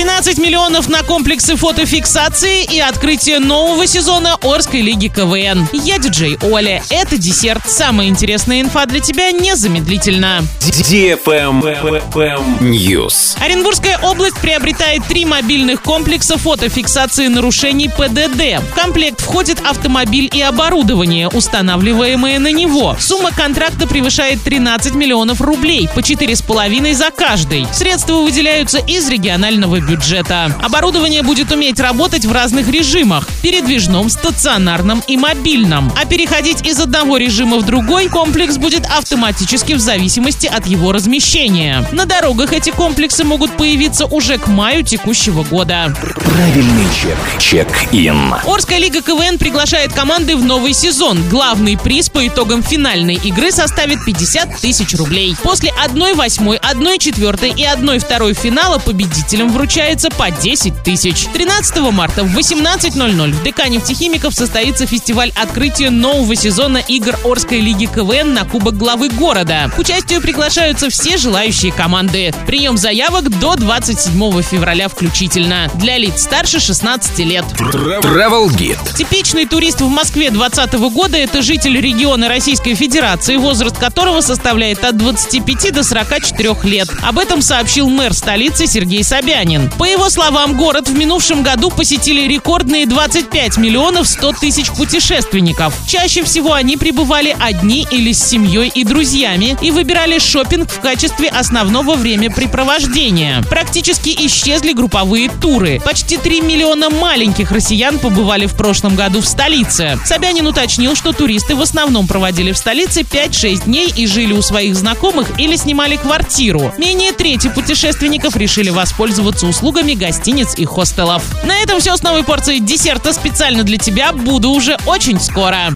13 миллионов на комплексы фотофиксации и открытие нового сезона Орской лиги КВН. Я диджей Оля. Это десерт. Самая интересная инфа для тебя незамедлительно. News. Оренбургская область приобретает три мобильных комплекса фотофиксации нарушений ПДД. В комплект входит автомобиль и оборудование, устанавливаемое на него. Сумма контракта превышает 13 миллионов рублей, по 4,5 за каждый. Средства выделяются из регионального бюджета. Оборудование будет уметь работать в разных режимах – передвижном, стационарном и мобильном. А переходить из одного режима в другой комплекс будет автоматически в зависимости от его размещения. На дорогах эти комплексы могут появиться уже к маю текущего года. Правильный чек. Чек-ин. Орская лига КВН приглашает команды в новый сезон. Главный приз по итогам финальной игры составит 50 тысяч рублей. После 1-8, 1-4 и 1-2 финала победителям вручается по 10 тысяч. 13 марта в 18.00 в ДК нефтехимиков состоится фестиваль открытия нового сезона игр Орской лиги КВН на Кубок главы города. К участию приглашаются все желающие команды. Прием заявок до 27 февраля включительно. Для лиц старше 16 лет. Travel Guide. Типичный турист в Москве 2020 года – это житель региона Российской Федерации, возраст которого составляет от 25 до 44 лет. Об этом сообщил мэр столицы Сергей Собянин. По его словам, город в минувшем году посетили рекордные 25 миллионов 100 тысяч путешественников. Чаще всего они пребывали одни или с семьей и друзьями и выбирали шопинг в качестве основного времяпрепровождения. Практически исчезли групповые туры. Почти 3 миллиона маленьких россиян побывали в прошлом году в столице. Собянин уточнил, что туристы в основном проводили в столице 5-6 дней и жили у своих знакомых или снимали квартиру. Менее трети путешественников решили воспользоваться услугами гостиниц и хостелов. На этом все с новой порцией десерта специально для тебя. Буду уже очень скоро.